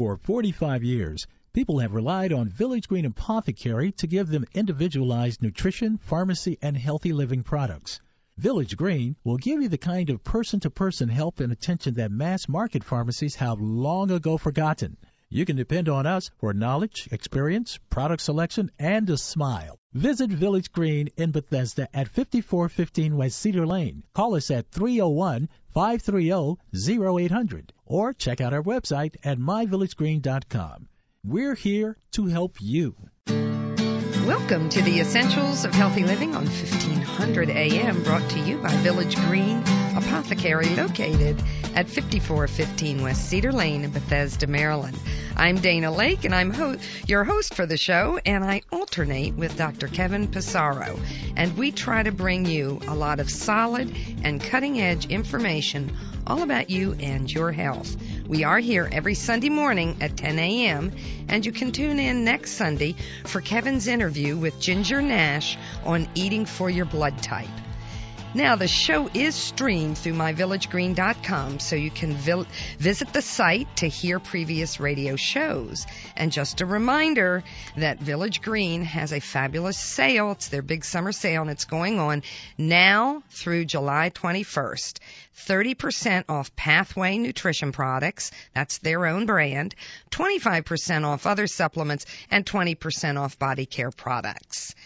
For 45 years, people have relied on Village Green Apothecary to give them individualized nutrition, pharmacy, and healthy living products. Village Green will give you the kind of person to person help and attention that mass market pharmacies have long ago forgotten. You can depend on us for knowledge, experience, product selection, and a smile. Visit Village Green in Bethesda at 5415 West Cedar Lane. Call us at 301 530 0800 or check out our website at myvillagegreen.com. We're here to help you. Welcome to the Essentials of Healthy Living on 1500 AM, brought to you by Village Green Apothecary, located at 5415 West Cedar Lane in Bethesda, Maryland. I'm Dana Lake, and I'm ho- your host for the show, and I alternate with Dr. Kevin Passaro. And we try to bring you a lot of solid and cutting edge information all about you and your health. We are here every Sunday morning at 10 a.m., and you can tune in next Sunday for Kevin's interview with Ginger Nash on eating for your blood type. Now, the show is streamed through myvillagegreen.com, so you can visit the site to hear previous radio shows. And just a reminder that Village Green has a fabulous sale. It's their big summer sale, and it's going on now through July 21st. 30% off Pathway nutrition products, that's their own brand, 25% off other supplements, and 20% off body care products.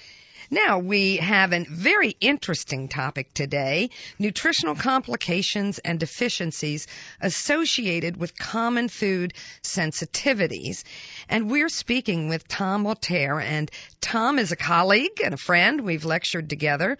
Now, we have a very interesting topic today nutritional complications and deficiencies associated with common food sensitivities. And we're speaking with Tom Malterre. And Tom is a colleague and a friend. We've lectured together.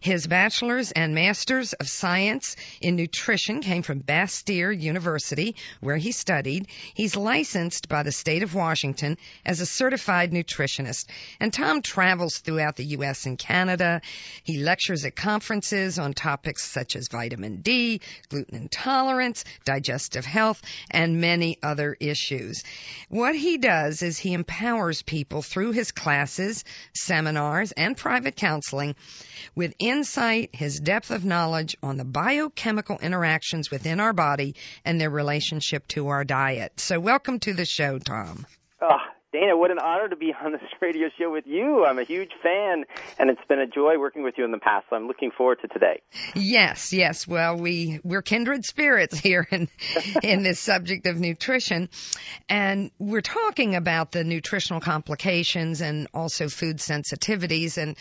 His bachelor's and master's of science in nutrition came from Bastyr University, where he studied. He's licensed by the state of Washington as a certified nutritionist. And Tom travels throughout the U.S. and Canada. He lectures at conferences on topics such as vitamin D, gluten intolerance, digestive health, and many other issues. What he does is he empowers people through his classes, seminars, and private counseling with insight, his depth of knowledge on the biochemical interactions within our body and their relationship to our diet. So, welcome to the show, Tom. Dana, what an honor to be on this radio show with you. I'm a huge fan, and it's been a joy working with you in the past. So I'm looking forward to today. Yes, yes. Well, we we're kindred spirits here in in this subject of nutrition, and we're talking about the nutritional complications and also food sensitivities and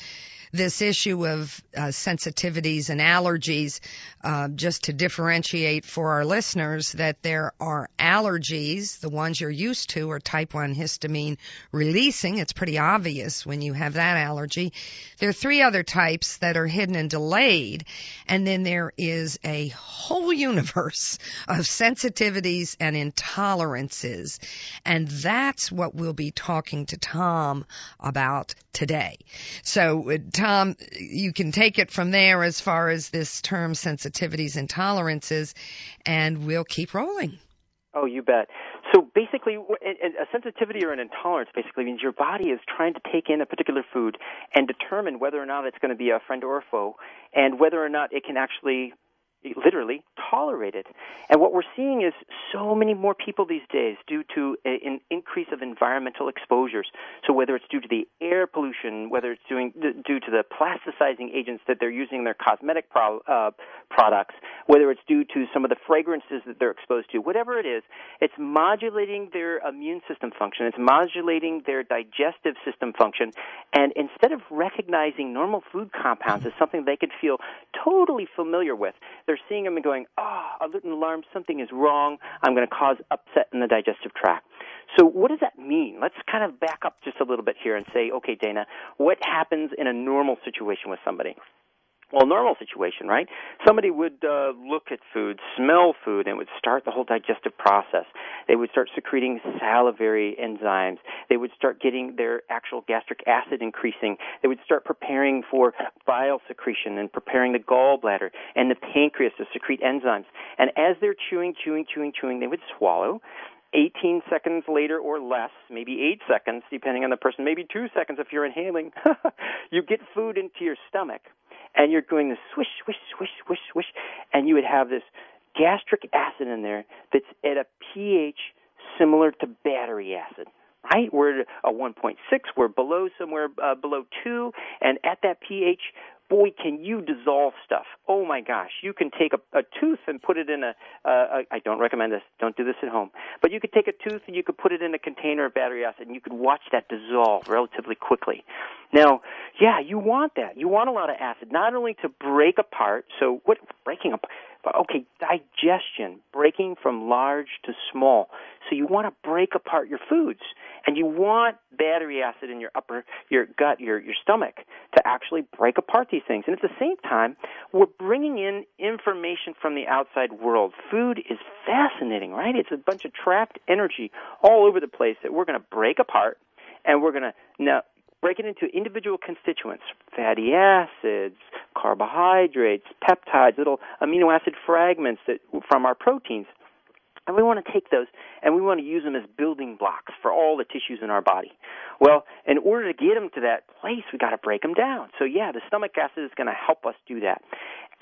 this issue of uh, sensitivities and allergies, uh, just to differentiate for our listeners that there are allergies, the ones you're used to are type 1 histamine releasing. It's pretty obvious when you have that allergy. There are three other types that are hidden and delayed. And then there is a whole universe of sensitivities and intolerances. And that's what we'll be talking to Tom about today. So, uh, Tom, you can take it from there as far as this term sensitivities and tolerances, and we'll keep rolling. Oh, you bet. So basically, a sensitivity or an intolerance basically means your body is trying to take in a particular food and determine whether or not it's going to be a friend or a foe, and whether or not it can actually literally tolerate it. And what we're seeing is so many more people these days due to an increase of environmental exposures. So whether it's due to the air pollution, whether it's doing, due to the plasticizing agents that they're using in their cosmetic pro, uh, products, whether it's due to some of the fragrances that they're exposed to, whatever it is, it's modulating their immune system function. It's modulating their digestive system function. And instead of recognizing normal food compounds as something they could feel totally familiar with, they're seeing them and going, ah, oh, alert and alarm, something is wrong. I'm going to cause upset in the digestive tract. So what does that mean? Let's kind of back up just a little bit here and say, okay, Dana, what happens in a normal situation with somebody? Well, normal situation, right? Somebody would uh, look at food, smell food, and it would start the whole digestive process. They would start secreting salivary enzymes. They would start getting their actual gastric acid increasing. They would start preparing for bile secretion and preparing the gallbladder and the pancreas to secrete enzymes. And as they're chewing, chewing, chewing, chewing, they would swallow. 18 seconds later or less, maybe 8 seconds, depending on the person, maybe 2 seconds if you're inhaling, you get food into your stomach and you're going to swish, swish, swish, swish, swish, and you would have this gastric acid in there that's at a pH similar to battery acid right? We're at a 1.6. We're below somewhere uh, below 2. And at that pH, boy, can you dissolve stuff. Oh my gosh. You can take a, a tooth and put it in a, uh, I don't recommend this. Don't do this at home. But you could take a tooth and you could put it in a container of battery acid and you could watch that dissolve relatively quickly. Now, yeah, you want that. You want a lot of acid, not only to break apart. So what, breaking apart? okay, digestion, breaking from large to small. So you want to break apart your foods, and you want battery acid in your upper, your gut, your your stomach to actually break apart these things. And at the same time, we're bringing in information from the outside world. Food is fascinating, right? It's a bunch of trapped energy all over the place that we're going to break apart, and we're going to now break it into individual constituents fatty acids, carbohydrates, peptides, little amino acid fragments that, from our proteins. And we want to take those and we want to use them as building blocks for all the tissues in our body. Well, in order to get them to that place, we got to break them down. So yeah, the stomach acid is going to help us do that.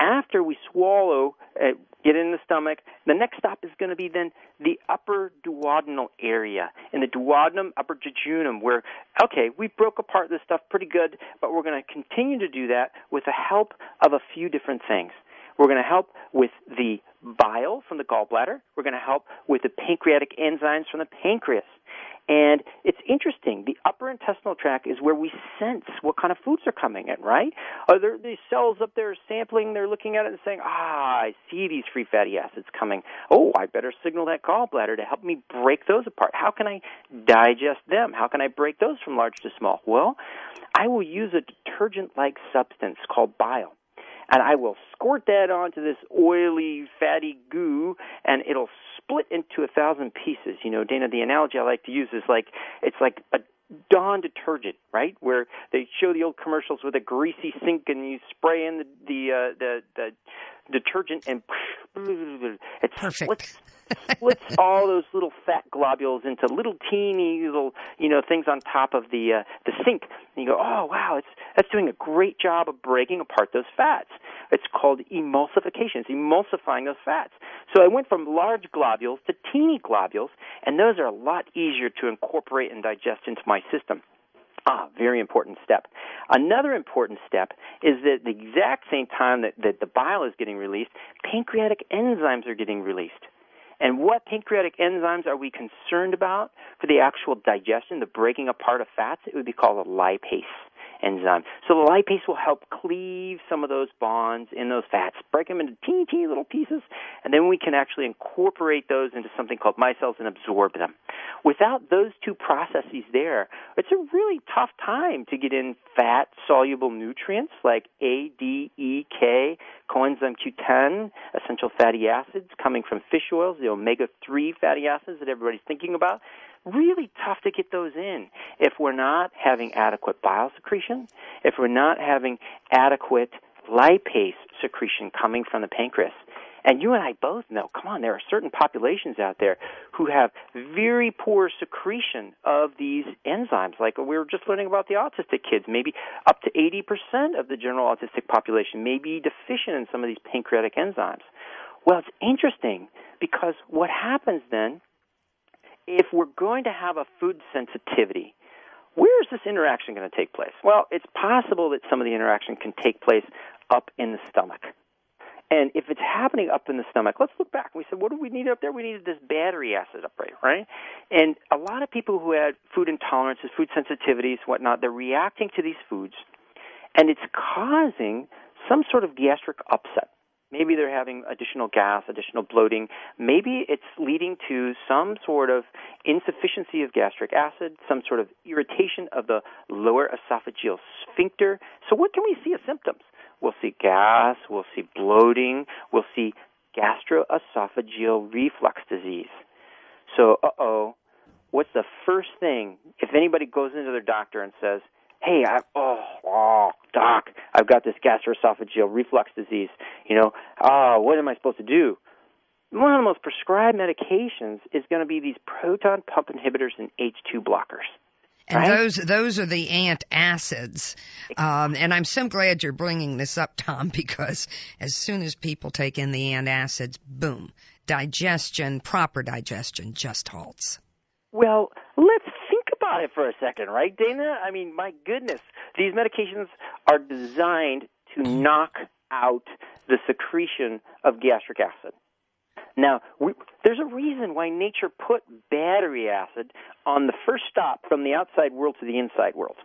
After we swallow, uh, get in the stomach, the next stop is going to be then the upper duodenal area, in the duodenum, upper jejunum, where okay, we broke apart this stuff pretty good, but we're going to continue to do that with the help of a few different things. We're going to help with the bile from the gallbladder. We're going to help with the pancreatic enzymes from the pancreas. And it's interesting. The upper intestinal tract is where we sense what kind of foods are coming in, right? Are there these cells up there sampling? They're looking at it and saying, ah, I see these free fatty acids coming. Oh, I better signal that gallbladder to help me break those apart. How can I digest them? How can I break those from large to small? Well, I will use a detergent like substance called bile and I will squirt that onto this oily, fatty goo, and it'll split into a thousand pieces. You know, Dana, the analogy I like to use is like it's like a Dawn detergent, right? Where they show the old commercials with a greasy sink and you spray in the the uh, the, the detergent and it Perfect. splits splits all those little fat globules into little teeny little you know things on top of the uh, the sink. And you go, oh wow, it's that's doing a great job of breaking apart those fats. It's called emulsification. It's emulsifying those fats. So I went from large globules to teeny globules, and those are a lot easier to incorporate and digest into my system. Ah, very important step. Another important step is that the exact same time that, that the bile is getting released, pancreatic enzymes are getting released. And what pancreatic enzymes are we concerned about for the actual digestion, the breaking apart of fats? It would be called a lipase enzyme. So the lipase will help cleave some of those bonds in those fats, break them into teeny, teeny little pieces, and then we can actually incorporate those into something called micelles and absorb them. Without those two processes there, it's a really tough time to get in fat soluble nutrients like A, D, E, K, coenzyme Q10, essential fatty acids coming from fish oils, the omega 3 fatty acids that everybody's thinking about really tough to get those in if we're not having adequate bile secretion, if we're not having adequate lipase secretion coming from the pancreas. And you and I both know, come on, there are certain populations out there who have very poor secretion of these enzymes. Like we were just learning about the autistic kids. Maybe up to 80% of the general autistic population may be deficient in some of these pancreatic enzymes. Well, it's interesting because what happens then if we're going to have a food sensitivity, where is this interaction going to take place? Well, it's possible that some of the interaction can take place up in the stomach. And if it's happening up in the stomach, let's look back. We said, what do we need up there? We needed this battery acid up there, right? And a lot of people who had food intolerances, food sensitivities, whatnot, they're reacting to these foods, and it's causing some sort of gastric upset. Maybe they're having additional gas, additional bloating. Maybe it's leading to some sort of insufficiency of gastric acid, some sort of irritation of the lower esophageal sphincter. So, what can we see as symptoms? We'll see gas, we'll see bloating, we'll see gastroesophageal reflux disease. So, uh oh, what's the first thing if anybody goes into their doctor and says, hey, I, oh, oh, doc, I've got this gastroesophageal reflux disease. You know, ah, uh, what am I supposed to do? One of the most prescribed medications is going to be these proton pump inhibitors and H2 blockers. And right? those those are the antacids. Um, and I'm so glad you're bringing this up, Tom, because as soon as people take in the antacids, boom, digestion, proper digestion just halts. Well, about it for a second, right, Dana? I mean, my goodness, these medications are designed to knock out the secretion of gastric acid. Now, we, there's a reason why nature put battery acid on the first stop from the outside world to the inside world.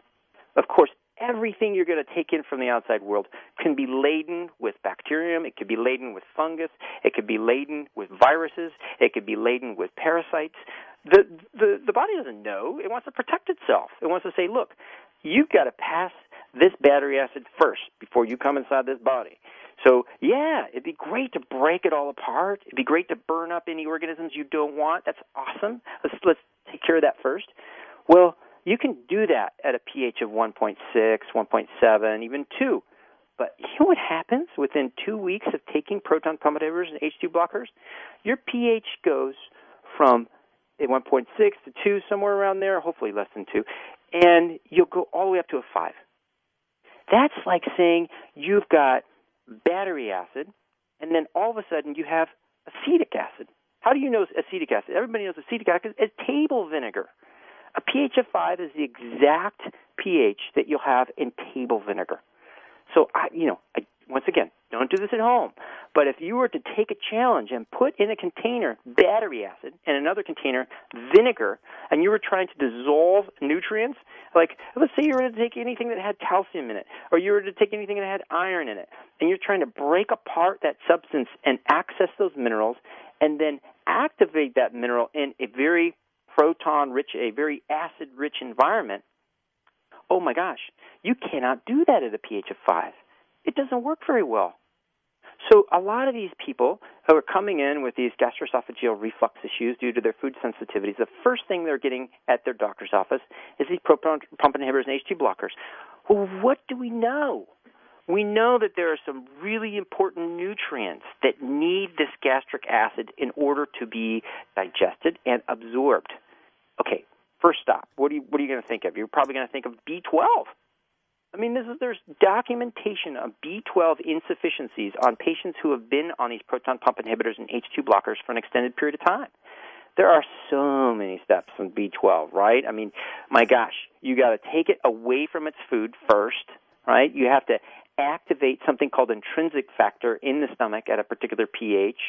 Of course, everything you're going to take in from the outside world can be laden with bacterium, it could be laden with fungus, it could be laden with viruses, it could be laden with parasites. The, the, the body doesn't know. It wants to protect itself. It wants to say, look, you've got to pass this battery acid first before you come inside this body. So, yeah, it'd be great to break it all apart. It'd be great to burn up any organisms you don't want. That's awesome. Let's let's take care of that first. Well, you can do that at a pH of 1.6, 1.7, even 2. But you know what happens within two weeks of taking proton pump inhibitors and H2 blockers? Your pH goes from a 1.6 to 2, somewhere around there, hopefully less than 2, and you'll go all the way up to a 5. That's like saying you've got battery acid, and then all of a sudden you have acetic acid. How do you know acetic acid? Everybody knows acetic acid is table vinegar. A pH of 5 is the exact pH that you'll have in table vinegar. So, I, you know, I, once again, don't do this at home. But if you were to take a challenge and put in a container battery acid and another container vinegar, and you were trying to dissolve nutrients, like let's say you were to take anything that had calcium in it, or you were to take anything that had iron in it, and you're trying to break apart that substance and access those minerals, and then activate that mineral in a very proton rich, a very acid rich environment, oh my gosh, you cannot do that at a pH of 5. It doesn't work very well. So a lot of these people who are coming in with these gastroesophageal reflux issues due to their food sensitivities, the first thing they're getting at their doctor's office is these proton pump inhibitors and H2 blockers. Well, what do we know? We know that there are some really important nutrients that need this gastric acid in order to be digested and absorbed. Okay, first stop. What, do you, are you going to think of? You're probably going to think of B12. I mean, this is, there's documentation of B12 insufficiencies on patients who have been on these proton pump inhibitors and H2 blockers for an extended period of time. There are so many steps in B12, right? I mean, my gosh, you got to take it away from its food first, right? You have to activate something called intrinsic factor in the stomach at a particular pH.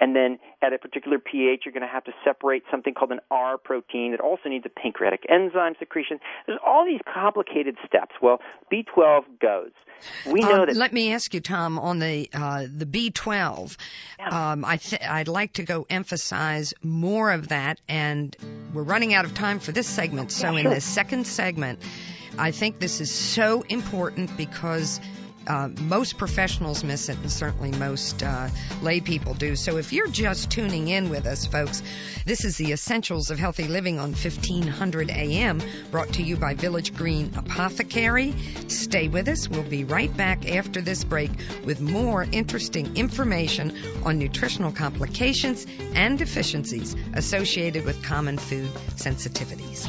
And then at a particular pH, you're going to have to separate something called an R protein that also needs a pancreatic enzyme secretion. There's all these complicated steps. Well, B12 goes. We know um, that. Let me ask you, Tom, on the uh, the B12. Yeah. Um, I th- I'd like to go emphasize more of that, and we're running out of time for this segment. So Yeah, in sure. the second segment, I think this is so important because uh, most professionals miss it, and certainly most uh, lay people do. So if you're just tuning in with us, folks, this is the Essentials of Healthy Living on 1500 AM, brought to you by Village Green Apothecary. Stay with us. We'll be right back after this break with more interesting information on nutritional complications and deficiencies associated with common food sensitivities.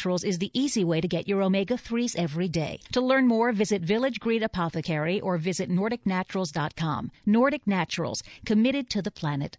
Naturals is the easy way to get your omega 3s every day. To learn more, visit Village Green Apothecary or visit NordicNaturals.com. Nordic Naturals, committed to the planet,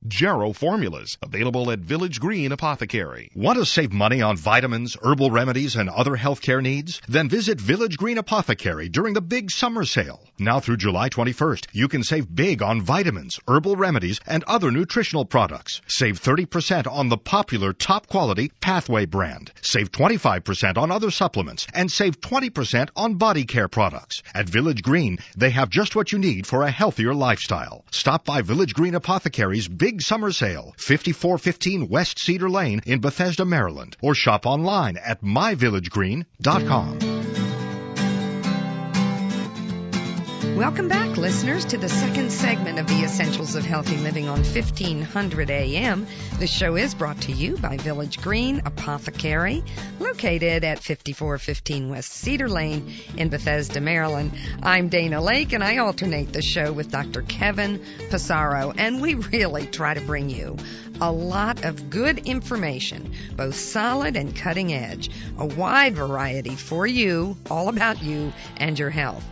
Jarrow Formulas, available at Village Green Apothecary. Want to save money on vitamins, herbal remedies, and other healthcare needs? Then visit Village Green Apothecary during the big summer sale. Now through July 21st, you can save big on vitamins, herbal remedies, and other nutritional products. Save 30% on the popular top quality Pathway brand. Save 25% on other supplements and save 20% on body care products. At Village Green, they have just what you need for a healthier lifestyle. Stop by Village Green Apothecary's big summer sale, 5415 West Cedar Lane in Bethesda, Maryland, or shop online at myvillagegreen.com. Welcome back, listeners, to the second segment of the Essentials of Healthy Living on 1500 AM. The show is brought to you by Village Green Apothecary, located at 5415 West Cedar Lane in Bethesda, Maryland. I'm Dana Lake, and I alternate the show with Dr. Kevin Passaro, and we really try to bring you a lot of good information, both solid and cutting edge, a wide variety for you, all about you and your health.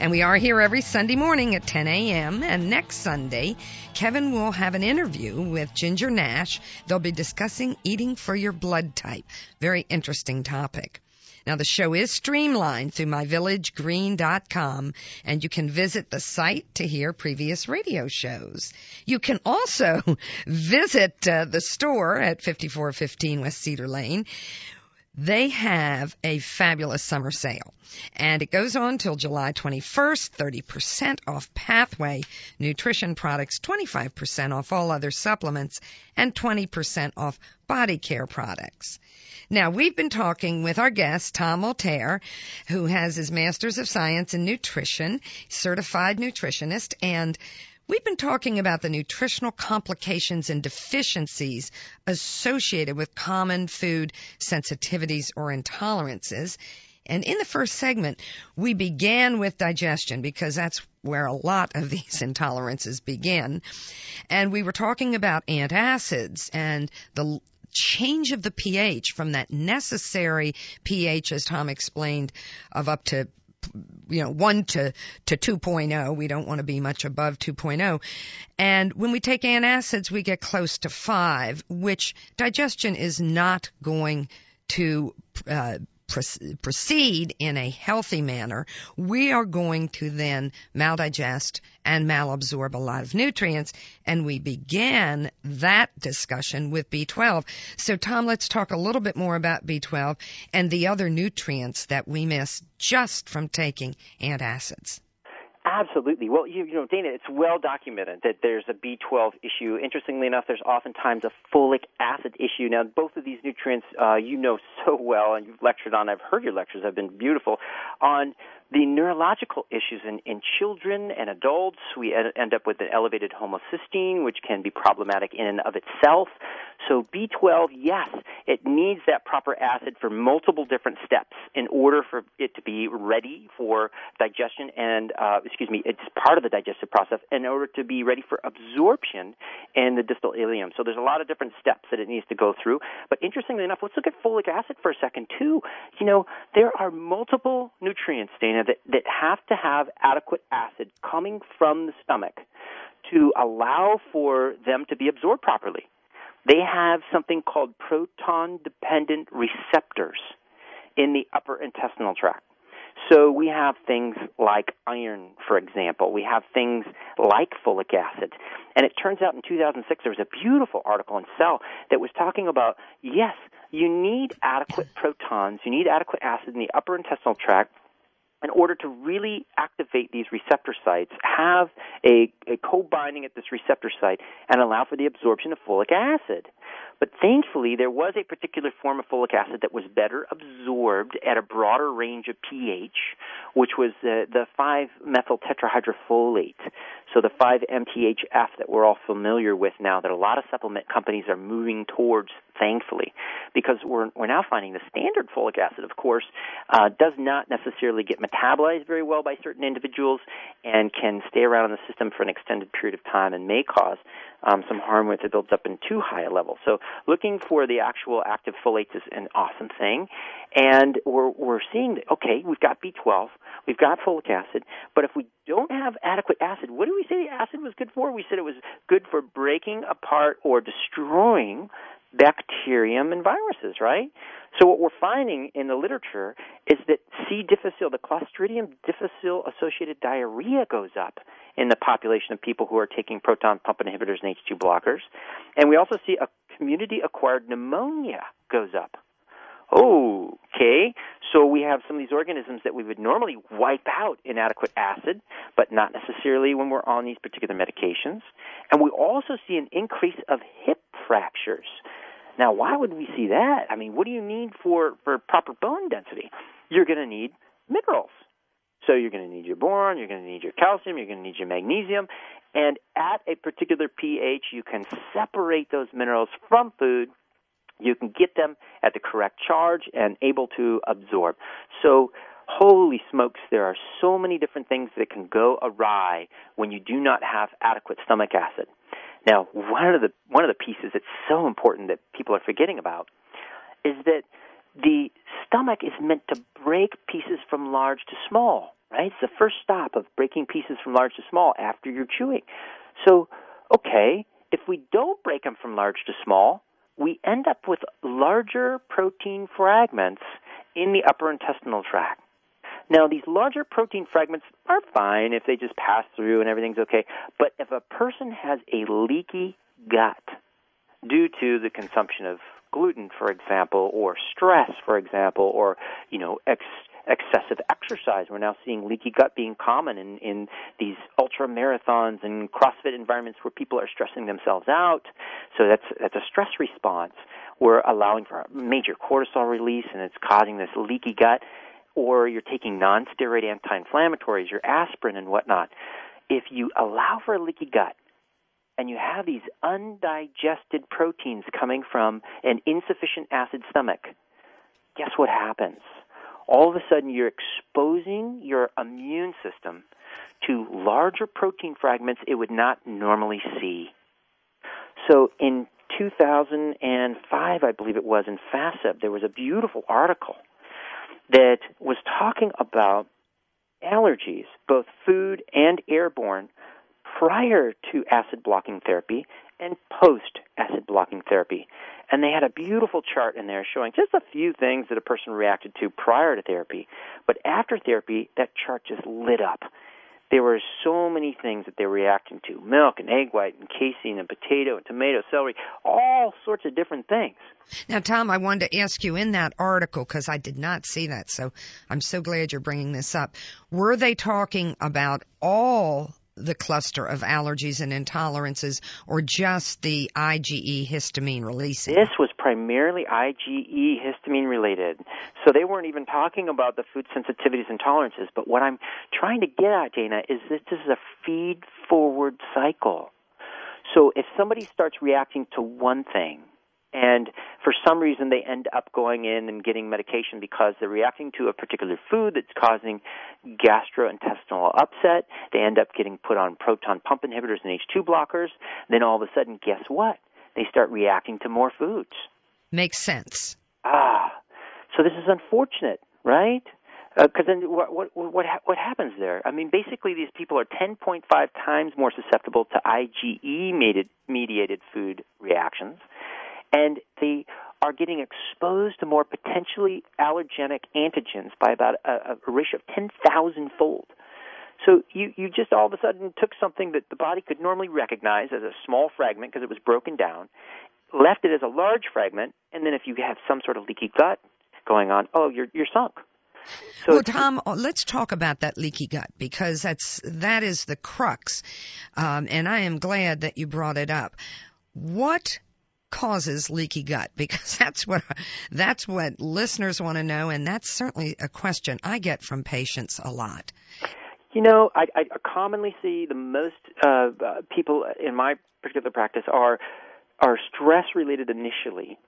And we are here every Sunday morning at 10 a.m. And next Sunday, Kevin will have an interview with Ginger Nash. They'll be discussing eating for your blood type. Very interesting topic. Now the show is streamlined through myvillagegreen.com and you can visit the site to hear previous radio shows. You can also visit uh, the store at 5415 West Cedar Lane they have a fabulous summer sale and it goes on till July 21st, 30% off pathway nutrition products, 25% off all other supplements, and 20% off body care products. Now, we've been talking with our guest, Tom Malterre, who has his Master's of Science in Nutrition, certified nutritionist, and We've been talking about the nutritional complications and deficiencies associated with common food sensitivities or intolerances. And in the first segment, we began with digestion because that's where a lot of these intolerances begin. And we were talking about antacids and the change of the pH from that necessary pH, as Tom explained, of up to you know, 1 to, to 2.0. We don't want to be much above 2.0. And when we take antacids, we get close to 5, which digestion is not going to uh, proceed in a healthy manner, we are going to then maldigest and malabsorb a lot of nutrients. And we began that discussion with B12. So, Tom, let's talk a little bit more about B12 and the other nutrients that we miss just from taking antacids. Absolutely. Well, you, you know, Dana, it's well documented that there's a B12 issue. Interestingly enough, there's oftentimes a folic acid issue. Now, both of these nutrients uh, you know so well, and you've lectured on. I've heard your lectures have been beautiful on the neurological issues in, in children and adults. We end up with an elevated homocysteine, which can be problematic in and of itself. So B12, yes, it needs that proper acid for multiple different steps in order for it to be ready for digestion and, uh, excuse me, it's part of the digestive process in order to be ready for absorption in the distal ileum. So there's a lot of different steps that it needs to go through. But interestingly enough, let's look at folic acid for a second too. You know, there are multiple nutrients, Dana, that, that have to have adequate acid coming from the stomach to allow for them to be absorbed properly they have something called proton dependent receptors in the upper intestinal tract. So we have things like iron, for example. We have things like folic acid. And it turns out in 2006 there was a beautiful article in Cell that was talking about, yes, you need adequate protons, you need adequate acid in the upper intestinal tract in order to really activate these receptor sites, have a, a co-binding at this receptor site and allow for the absorption of folic acid. But thankfully, there was a particular form of folic acid that was better absorbed at a broader range of pH, which was the, the 5-methyl tetrahydrofolate. So the 5-MTHF that we're all familiar with now that a lot of supplement companies are moving towards, thankfully, because we're, we're now finding the standard folic acid, of course, uh, does not necessarily get metabolized very well by certain individuals and can stay around in the system for an extended period of time and may cause um, some harm if it builds up in too high a level. So looking for the actual active folates is an awesome thing. And we're, we're seeing that, okay, we've got B12, we've got folic acid, but if we don't have adequate acid, what do we say the acid was good for? We said it was good for breaking apart or destroying bacterium and viruses, right? So what we're finding in the literature is that C. difficile, the Clostridium difficile associated diarrhea goes up in the population of people who are taking proton pump inhibitors and H2 blockers. And we also see a community acquired pneumonia goes up. Okay, so we have some of these organisms that we would normally wipe out inadequate acid, but not necessarily when we're on these particular medications. And we also see an increase of hip fractures. Now, why would we see that? I mean, what do you need for, for proper bone density? You're going to need minerals. So you're going to need your boron, you're going to need your calcium, you're going to need your magnesium, and at a particular pH, you can separate those minerals from food. You can get them at the correct charge and able to absorb. So, holy smokes, there are so many different things that can go awry when you do not have adequate stomach acid. Now, one of the one of the pieces that's so important that people are forgetting about is that the stomach is meant to break pieces from large to small, right? It's the first stop of breaking pieces from large to small after you're chewing. So, okay, if we don't break them from large to small, we end up with larger protein fragments in the upper intestinal tract. Now, these larger protein fragments are fine if they just pass through and everything's okay. But if a person has a leaky gut due to the consumption of gluten, for example, or stress, for example, or, you know, ex- excessive exercise. We're now seeing leaky gut being common in, in these ultra marathons and CrossFit environments where people are stressing themselves out. So that's that's a stress response. We're allowing for a major cortisol release, and it's causing this leaky gut or you're taking non-steroid anti-inflammatories, your aspirin and whatnot, if you allow for a leaky gut and you have these undigested proteins coming from an insufficient acid stomach, guess what happens? All of a sudden, you're exposing your immune system to larger protein fragments it would not normally see. So in 2005, I believe it was, in FASEB, there was a beautiful article that was talking about allergies, both food and airborne, prior to acid blocking therapy and post acid blocking therapy. And they had a beautiful chart in there showing just a few things that a person reacted to prior to therapy. But after therapy, that chart just lit up there were so many things that they were reacting to milk and egg white and casein and potato and tomato, celery, all sorts of different things. Now, Tom, I wanted to ask you in that article because I did not see that, so I'm so glad you're bringing this up. Were they talking about all the cluster of allergies and intolerances or just the IgE histamine releasing? This was primarily IgE histamine related. So they weren't even talking about the food sensitivities and tolerances. But what I'm trying to get at, Dana, is this is a feed forward cycle. So if somebody starts reacting to one thing, and for some reason they end up going in and getting medication because they're reacting to a particular food that's causing gastrointestinal upset. They end up getting put on proton pump inhibitors and H2 blockers. Then all of a sudden, guess what? They start reacting to more foods. Makes sense. Ah, so this is unfortunate, right? Because uh, then what, what what what happens there? I mean, basically, these people are 10.5 times more susceptible to IgE mediated food reactions and they are getting exposed to more potentially allergenic antigens by about a, a ratio of 10,000 fold. So you, you just all of a sudden took something that the body could normally recognize as a small fragment because it was broken down, left it as a large fragment, and then if you have some sort of leaky gut going on, oh, you're you're sunk. So well, Tom, uh, let's talk about that leaky gut because that's that is the crux, um, and I am glad that you brought it up. What causes leaky gut? Because that's what that's what listeners want to know, and that's certainly a question I get from patients a lot. You know, I, I commonly see the most uh, people in my particular practice are are stress related initially.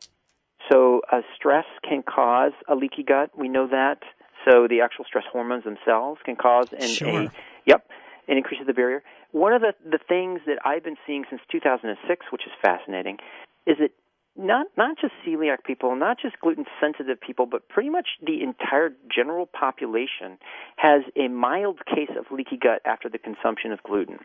So uh, stress can cause a leaky gut. We know that. So the actual stress hormones themselves can cause an, sure. a yep, an increase of the barrier. One of the the things that I've been seeing since 2006, which is fascinating, is that not not just celiac people, not just gluten sensitive people, but pretty much the entire general population has a mild case of leaky gut after the consumption of gluten.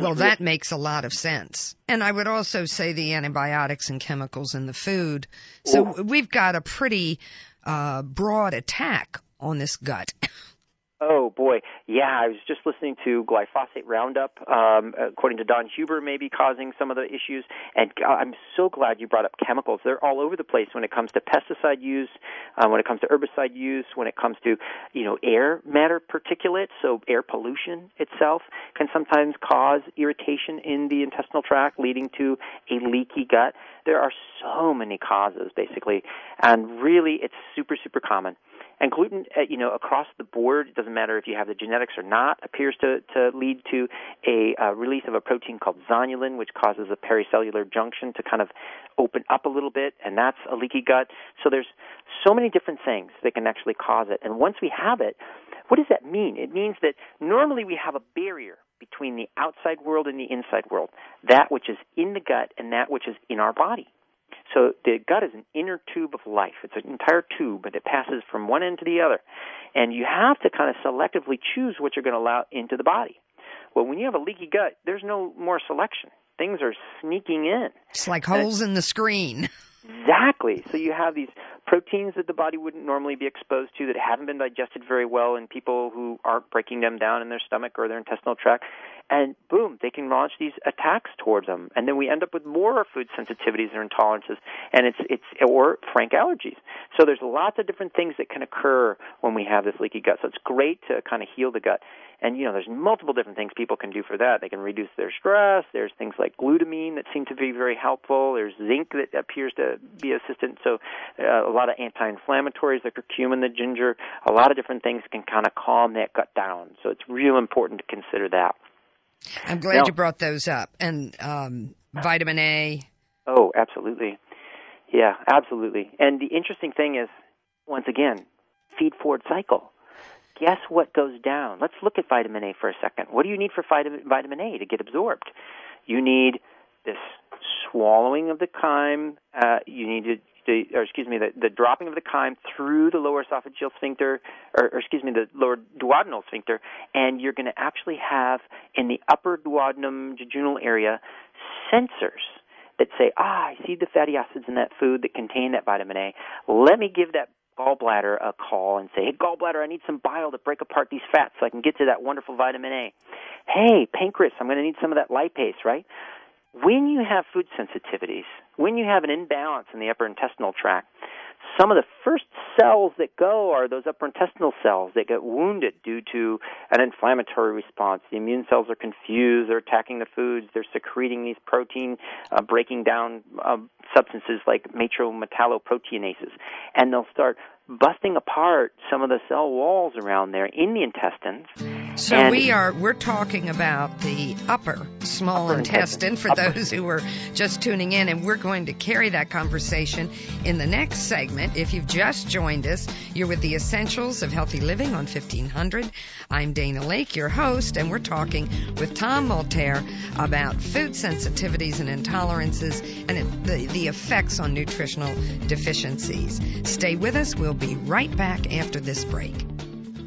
Well, that makes a lot of sense. And I would also say the antibiotics and chemicals in the food. So we've got a pretty uh, broad attack on this gut. Oh boy, yeah. I was just listening to glyphosate Roundup. Um, according to Don Huber, maybe causing some of the issues. And I'm so glad you brought up chemicals. They're all over the place when it comes to pesticide use, um, when it comes to herbicide use, when it comes to you know air matter particulate. So air pollution itself can sometimes cause irritation in the intestinal tract, leading to a leaky gut. There are so many causes, basically, and really, it's super super common. And gluten, uh, you know, across the board, it doesn't matter if you have the genetics or not, appears to, to lead to a uh, release of a protein called zonulin, which causes a paracellular junction to kind of open up a little bit, and that's a leaky gut. So there's so many different things that can actually cause it. And once we have it, what does that mean? It means that normally we have a barrier between the outside world and the inside world, that which is in the gut and that which is in our body. So the gut is an inner tube of life. It's an entire tube, and it passes from one end to the other. And you have to kind of selectively choose what you're going to allow into the body. Well, when you have a leaky gut, there's no more selection. Things are sneaking in. It's like holes in the screen. Exactly. So you have these proteins that the body wouldn't normally be exposed to that haven't been digested very well in people who aren't breaking them down in their stomach or their intestinal tract and boom, they can launch these attacks towards them, and then we end up with more food sensitivities or intolerances, and it's it's or frank allergies. So there's lots of different things that can occur when we have this leaky gut. So it's great to kind of heal the gut, and you know there's multiple different things people can do for that. They can reduce their stress. There's things like glutamine that seem to be very helpful. There's zinc that appears to be assistant. So uh, a lot of anti-inflammatories, the curcumin, the ginger, a lot of different things can kind of calm that gut down. So it's real important to consider that. I'm glad now, you brought those up. And um, vitamin A. Oh, absolutely. Yeah, absolutely. And the interesting thing is, once again, feed forward cycle. Guess what goes down? Let's look at vitamin A for a second. What do you need for vitamin A to get absorbed? You need this swallowing of the chyme. Uh, you need to the, or excuse me, the, the dropping of the chyme through the lower esophageal sphincter, or, or excuse me, the lower duodenal sphincter, and you're going to actually have in the upper duodenum jejunal area sensors that say, ah, I see the fatty acids in that food that contain that vitamin A. Let me give that gallbladder a call and say, hey, gallbladder, I need some bile to break apart these fats so I can get to that wonderful vitamin A. Hey, pancreas, I'm going to need some of that lipase, right? When you have food sensitivities, when you have an imbalance in the upper intestinal tract, some of the first cells that go are those upper intestinal cells that get wounded due to an inflammatory response. The immune cells are confused. They're attacking the foods. They're secreting these protein uh, breaking down uh, substances like metalloproteinases. And they'll start busting apart some of the cell walls around there in the intestines. So and we are we're talking about the upper small upper intestine, intestine for upper. those who are just tuning in and we're going to carry that conversation in the next segment. If you've just joined us, you're with the Essentials of Healthy Living on 1500. I'm Dana Lake, your host, and we're talking with Tom Malterre about food sensitivities and intolerances and the, the effects on nutritional deficiencies. Stay with us. We'll be right back after this break.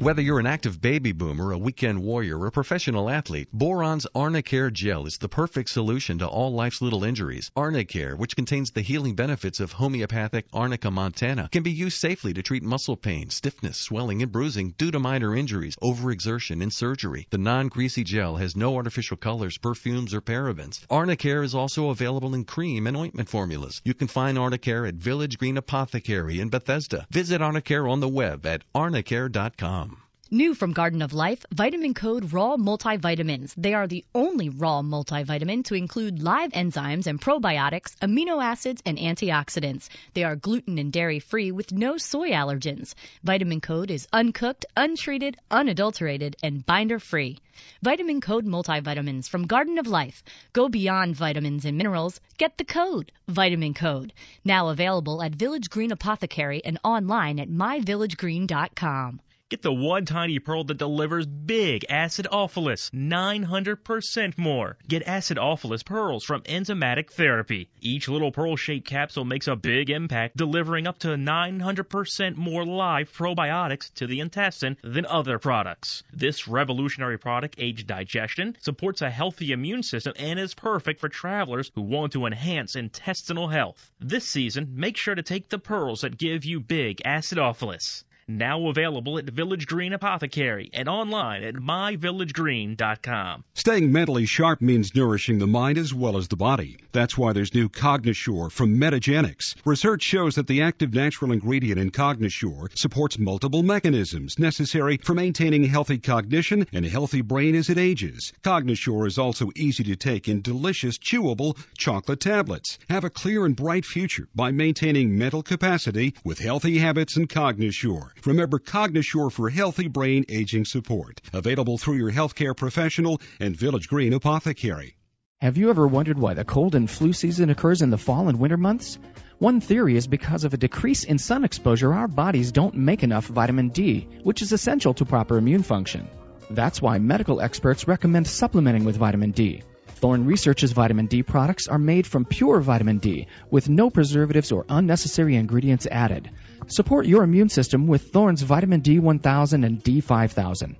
Whether you're an active baby boomer, a weekend warrior, or a professional athlete, Boiron's Arnicare Gel is the perfect solution to all life's little injuries. Arnicare, which contains the healing benefits of homeopathic Arnica montana, can be used safely to treat muscle pain, stiffness, swelling, and bruising due to minor injuries, overexertion, and surgery. The non-greasy gel has no artificial colors, perfumes, or parabens. Arnicare is also available in cream and ointment formulas. You can find Arnicare at Village Green Apothecary in Bethesda. Visit Arnicare on the web at arnicare.com. New from Garden of Life, Vitamin Code Raw Multivitamins. They are the only raw multivitamin to include live enzymes and probiotics, amino acids, and antioxidants. They are gluten and dairy free with no soy allergens. Vitamin Code is uncooked, untreated, unadulterated, and binder free. Vitamin Code Multivitamins from Garden of Life. Go beyond vitamins and minerals. Get the code, Vitamin Code. Now available at Village Green Apothecary and online at myvillagegreen.com. Get the one tiny pearl that delivers big acidophilus, 900% more. Get acidophilus pearls from Enzymatic Therapy. Each little pearl shaped capsule makes a big impact, delivering up to 900% more live probiotics to the intestine than other products. This revolutionary product aids digestion, supports a healthy immune system, and is perfect for travelers who want to enhance intestinal health. This season, make sure to take the pearls that give you big acidophilus. Now available at Village Green Apothecary and online at myvillagegreen.com. Staying mentally sharp means nourishing the mind as well as the body. That's why there's new Cognosure from Metagenics. Research shows that the active natural ingredient in Cognosure supports multiple mechanisms necessary for maintaining healthy cognition and a healthy brain as it ages. Cognosure is also easy to take in delicious chewable chocolate tablets. Have a clear and bright future by maintaining mental capacity with healthy habits and Cognosure. Remember Cognosure for healthy brain aging support. Available through your healthcare professional and Village Green Apothecary. Have you ever wondered why the cold and flu season occurs in the fall and winter months? One theory is because of a decrease in sun exposure, our bodies don't make enough vitamin D, which is essential to proper immune function. That's why medical experts recommend supplementing with vitamin D. Thorne Research's vitamin D products are made from pure vitamin D with no preservatives or unnecessary ingredients added. Support your immune system with Thorne's vitamin D1000 and D5000.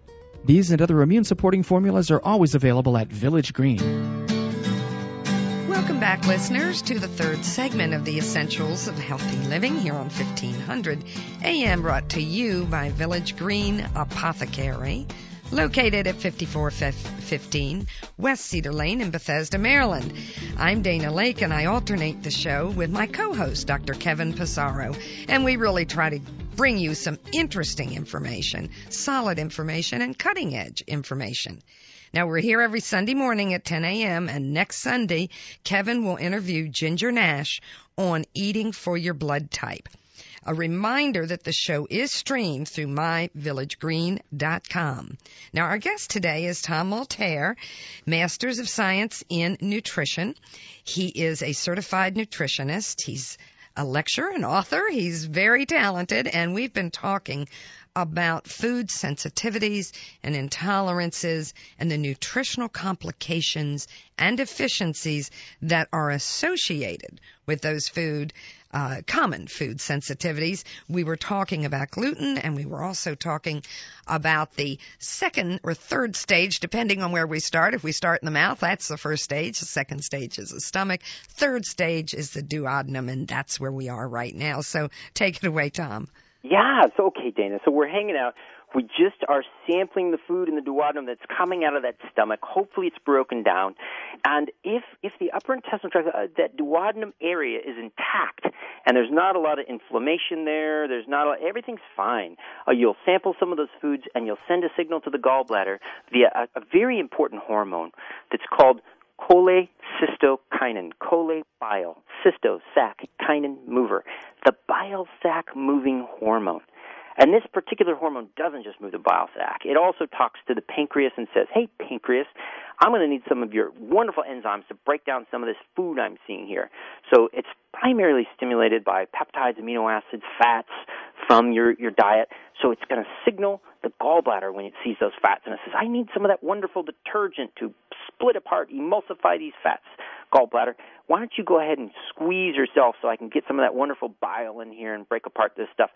These and other immune supporting formulas are always available at Village Green. Welcome back, listeners, to the third segment of the Essentials of Healthy Living here on 1500 AM, brought to you by Village Green Apothecary located at 5415 West Cedar Lane in Bethesda, Maryland. I'm Dana Lake, and I alternate the show with my co-host, Dr. Kevin Passaro, and we really try to bring you some interesting information, solid information, and cutting edge information. Now we're here every Sunday morning at 10 a.m. and next Sunday, Kevin will interview Ginger Nash on eating for your blood type. A reminder that the show is streamed through myvillagegreen.com. Now, our guest today is Tom Malterre, Masters of Science in Nutrition. He is a certified nutritionist. He's a lecturer and author. He's very talented, and we've been talking about food sensitivities and intolerances and the nutritional complications and deficiencies that are associated with those food uh, common food sensitivities. We were talking about gluten and we were also talking about the second or third stage, depending on where we start. If we start in the mouth, that's the first stage. The second stage is the stomach. Third stage is the duodenum, and that's where we are right now. So take it away, Tom. Yeah, it's okay, Dana. So we're hanging out. We just are sampling the food in the duodenum that's coming out of that stomach. Hopefully, it's broken down. And if if the upper intestinal tract, uh, that duodenum area is intact, and there's not a lot of inflammation there, there's not a, everything's fine. Uh, you'll sample some of those foods, and you'll send a signal to the gallbladder via a, a very important hormone that's called cholecystokinin, chole bile, cysto sac, kinin mover, the bile sac moving hormone. And this particular hormone doesn't just move the bile sac. It also talks to the pancreas and says, hey, pancreas, I'm going to need some of your wonderful enzymes to break down some of this food I'm seeing here. So it's primarily stimulated by peptides, amino acids, fats from your, your diet. So it's going to signal the gallbladder when it sees those fats and it says, I need some of that wonderful detergent to split apart, emulsify these fats. Gallbladder, why don't you go ahead and squeeze yourself so I can get some of that wonderful bile in here and break apart this stuff?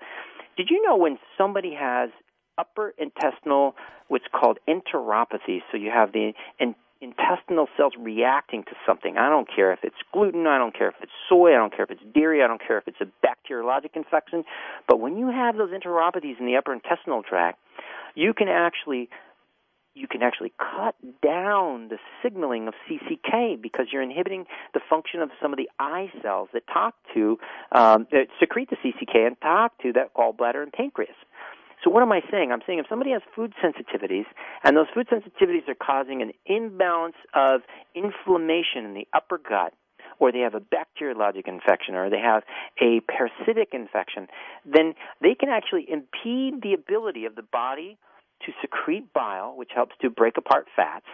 Did you know when somebody has upper intestinal, what's called enteropathy, so you have the in, intestinal cells reacting to something. I don't care if it's gluten, I don't care if it's soy, I don't care if it's dairy, I don't care if it's a bacteriologic infection, but when you have those enteropathies in the upper intestinal tract, you can actually you can actually cut down the signaling of CCK because you're inhibiting the function of some of the I cells that talk to um, that secrete the CCK and talk to that gallbladder and pancreas. So what am I saying? I'm saying if somebody has food sensitivities and those food sensitivities are causing an imbalance of inflammation in the upper gut, or they have a bacteriologic infection, or they have a parasitic infection, then they can actually impede the ability of the body to secrete bile, which helps to break apart fats,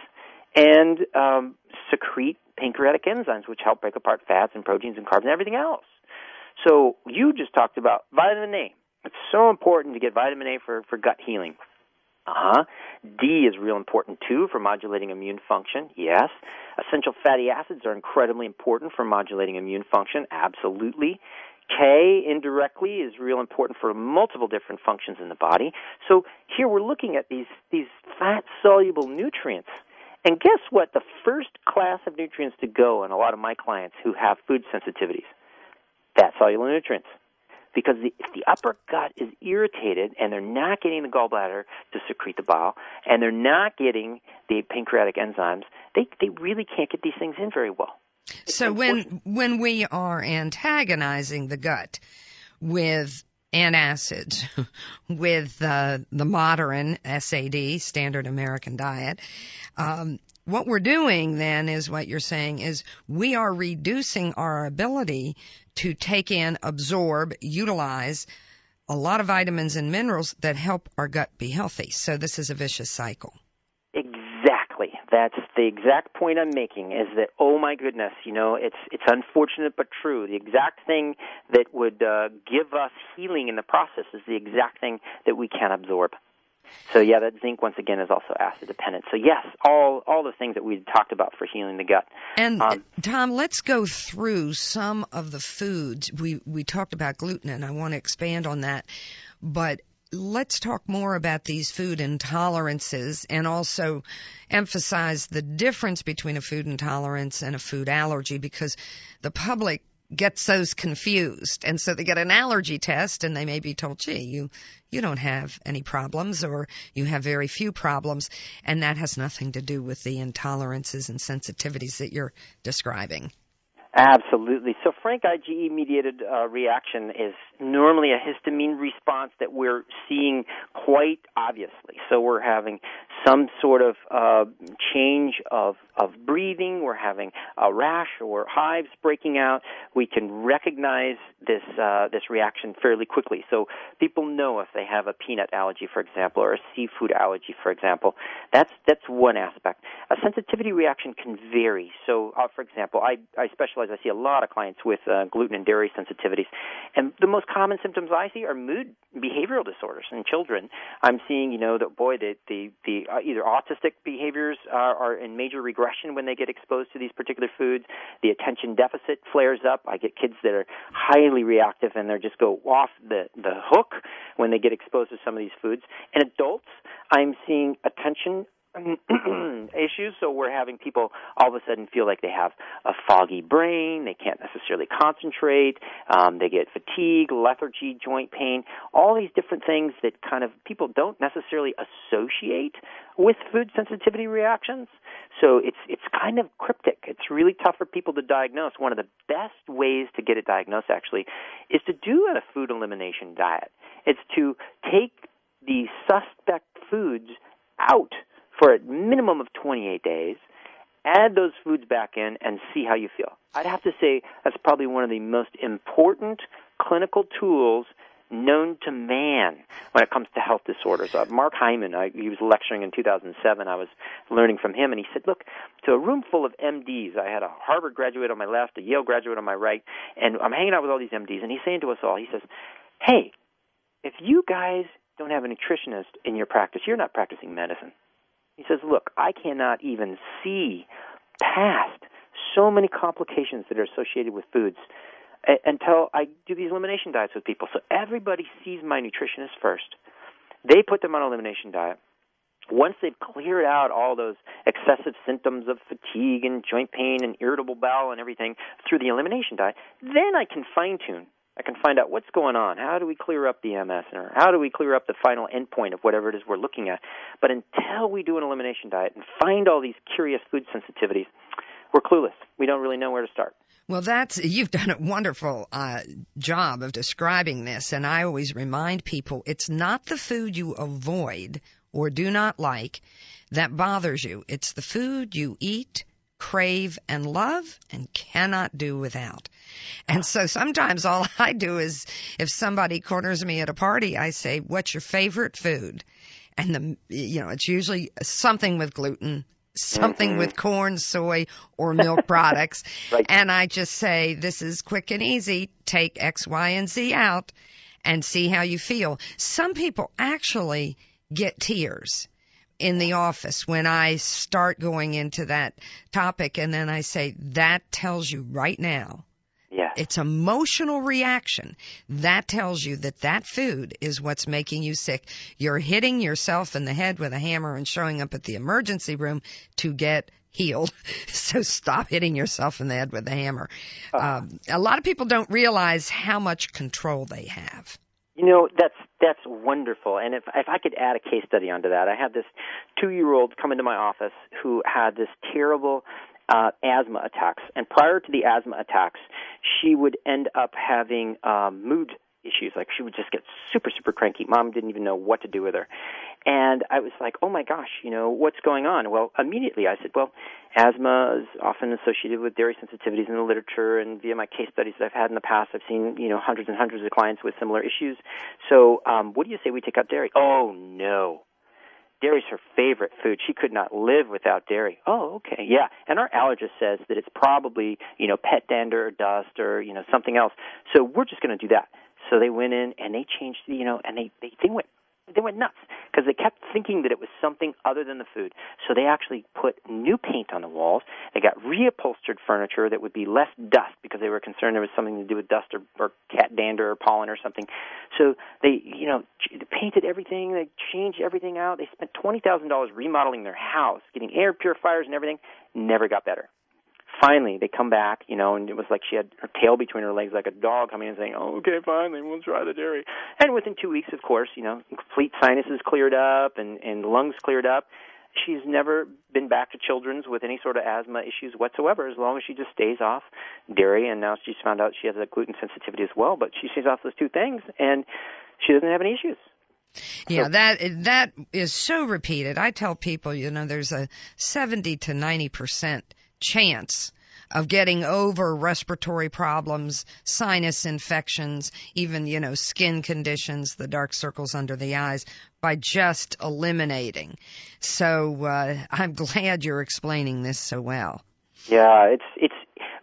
and um, secrete pancreatic enzymes, which help break apart fats and proteins and carbs and everything else. So you just talked about vitamin A. It's so important to get vitamin A for, for gut healing. Uh huh. D is real important too for modulating immune function. Yes. Essential fatty acids are incredibly important for modulating immune function. Absolutely. K indirectly is real important for multiple different functions in the body. So here we're looking at these these fat soluble nutrients. And guess what? The first class of nutrients to go in a lot of my clients who have food sensitivities, fat soluble nutrients because the, if the upper gut is irritated and they're not getting the gallbladder to secrete the bile and they're not getting the pancreatic enzymes, they they really can't get these things in very well. So when when we are antagonizing the gut with antacids, with uh, the modern SAD, standard American diet, um, what we're doing then is what you're saying is we are reducing our ability to take in, absorb, utilize a lot of vitamins and minerals that help our gut be healthy. So this is a vicious cycle. Exactly. That's the exact point I'm making is that oh my goodness, you know, it's it's unfortunate but true. The exact thing that would uh, give us healing in the process is the exact thing that we can't absorb. So yeah, that zinc once again is also acid dependent. So yes, all all the things that we talked about for healing the gut. And um, Tom, let's go through some of the foods we we talked about gluten, and I want to expand on that. But let's talk more about these food intolerances and also emphasize the difference between a food intolerance and a food allergy because the public gets those confused. And so they get an allergy test and they may be told, gee, you, you don't have any problems or you have very few problems. And that has nothing to do with the intolerances and sensitivities that you're describing. Absolutely. So frank IgE mediated uh, reaction is normally a histamine response that we're seeing quite obviously. So we're having some sort of uh, change of, of breathing. We're having a rash or hives breaking out. We can recognize this uh, this reaction fairly quickly. So people know if they have a peanut allergy, for example, or a seafood allergy, for example. That's that's one aspect. A sensitivity reaction can vary. So, uh, for example, I I specialize. I see a lot of clients with uh, gluten and dairy sensitivities, and the most common symptoms I see are mood behavioral disorders in children. I'm seeing, you know, that boy, the the, the uh, either autistic behaviors are, are in major regression when they get exposed to these particular foods. The attention deficit flares up. I get kids that are highly reactive and they just go off the the hook when they get exposed to some of these foods. And adults, I'm seeing attention issues. So we're having people all of a sudden feel like they have a foggy brain. They can't necessarily concentrate. Um, they get fatigue, lethargy, joint pain, all these different things that kind of people don't necessarily associate with food sensitivity reactions. So it's it's kind of cryptic. It's really tough for people to diagnose. One of the best ways to get it diagnosed actually is to do a food elimination diet. It's to take the suspect foods out for a minimum of 28 days, add those foods back in, and see how you feel. I'd have to say that's probably one of the most important clinical tools known to man when it comes to health disorders. Uh, Mark Hyman, I, he was lecturing in 2007. I was learning from him, and he said, "Look, to a room full of MDs, I had a Harvard graduate on my left, a Yale graduate on my right, and I'm hanging out with all these MDs, and he's saying to us all, he says, "Hey, if you guys don't have a nutritionist in your practice, you're not practicing medicine." He says, Look, I cannot even see past so many complications that are associated with foods until I do these elimination diets with people. So everybody sees my nutritionist first. They put them on an elimination diet. Once they've cleared out all those excessive symptoms of fatigue and joint pain and irritable bowel and everything through the elimination diet, then I can fine tune I can find out what's going on. How do we clear up the MS, or how do we clear up the final endpoint of whatever it is we're looking at? But until we do an elimination diet and find all these curious food sensitivities, we're clueless. We don't really know where to start. Well, that's you've done a wonderful uh, job of describing this, and I always remind people it's not the food you avoid or do not like that bothers you. It's the food you eat, crave, and love, and cannot do without. And so sometimes all I do is, if somebody corners me at a party, I say, "What's your favorite food?" And the you know it's usually something with gluten, something mm-hmm. with corn, soy, or milk products. right. And I just say, this is quick and easy. Take X, Y, and Z out and see how you feel. Some people actually get tears in the office when I start going into that topic and then I say, that tells you right now yeah. It's emotional reaction. That tells you that that food is what's making you sick. You're hitting yourself in the head with a hammer and showing up at the emergency room to get healed. So stop hitting yourself in the head with a hammer. Uh, um, a lot of people don't realize how much control they have. You know, that's that's wonderful. And if if I could add a case study onto that, I had this two year old come into my office who had this terrible uh, asthma attacks. And prior to the asthma attacks, she would end up having um, mood issues. Like she would just get super, super cranky. Mom didn't even know what to do with her. And I was like, oh my gosh, you know, what's going on? Well, immediately I said, well, asthma is often associated with dairy sensitivities in the literature and via my case studies that I've had in the past, I've seen, you know, hundreds and hundreds of clients with similar issues. So, um, what do you say we take out dairy? Oh no. Dairy's her favorite food. She could not live without dairy. Oh, okay. Yeah. And our allergist says that it's probably, you know, pet dander or dust or, you know, something else. So we're just going to do that. So they went in and they changed, you know, and they, they, they went they went nuts because they kept thinking that it was something other than the food. So they actually put new paint on the walls. They got reupholstered furniture that would be less dust because they were concerned there was something to do with dust or, or cat dander or pollen or something. So they, you know, painted everything. They changed everything out. They spent twenty thousand dollars remodeling their house, getting air purifiers and everything. Never got better finally they come back, you know, and it was like she had her tail between her legs like a dog coming in saying, oh, okay, finally, we'll try the dairy. And within two weeks, of course, you know, complete sinuses cleared up and, and lungs cleared up. She's never been back to children's with any sort of asthma issues whatsoever as long as she just stays off dairy. And now she's found out she has a gluten sensitivity as well, but she stays off those two things and she doesn't have any issues. Yeah, that that is so repeated. I tell people, you know, there's a 70 to 90 percent chance of getting over respiratory problems, sinus infections, even, you know, skin conditions, the dark circles under the eyes by just eliminating. So, uh, I'm glad you're explaining this so well. Yeah, it's it's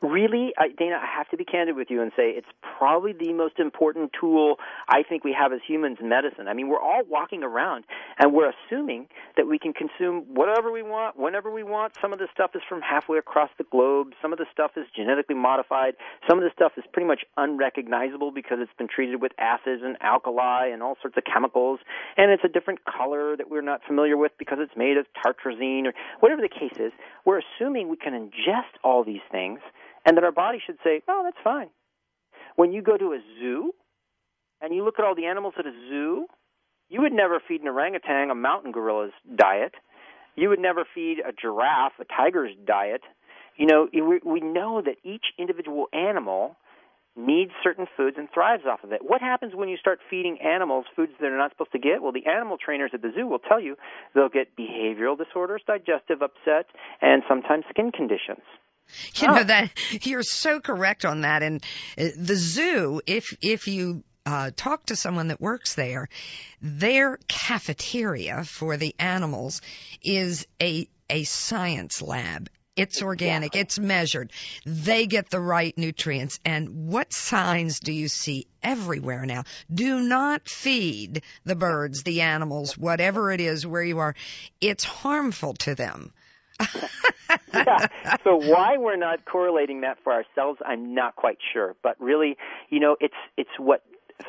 really, Dana, I have to be candid with you and say it's probably the most important tool I think we have as humans in medicine. I mean, we're all walking around and we're assuming that we can consume whatever we want, whenever we want. Some of the stuff is from halfway across the globe. Some of the stuff is genetically modified. Some of the stuff is pretty much unrecognizable because it's been treated with acids and alkali and all sorts of chemicals. And it's a different color that we're not familiar with because it's made of tartrazine or whatever the case is. We're assuming we can ingest all these things and that our body should say, oh, that's fine. When you go to a zoo and you look at all the animals at a zoo, you would never feed an orangutan a mountain gorilla's diet. You would never feed a giraffe a tiger's diet. You know, we know that each individual animal needs certain foods and thrives off of it. What happens when you start feeding animals foods that they're not supposed to get? Well, the animal trainers at the zoo will tell you they'll get behavioral disorders, digestive upset, and sometimes skin conditions. You oh. know that you're so correct on that. And uh, the zoo, if if you uh, talk to someone that works there, their cafeteria for the animals is a a science lab. It's organic. Exactly. It's measured. They get the right nutrients. And what signs do you see everywhere now? Do not feed the birds, the animals, whatever it is where you are. It's harmful to them. yeah. So why we're not correlating that for ourselves, I'm not quite sure. But really, you know, it's it's what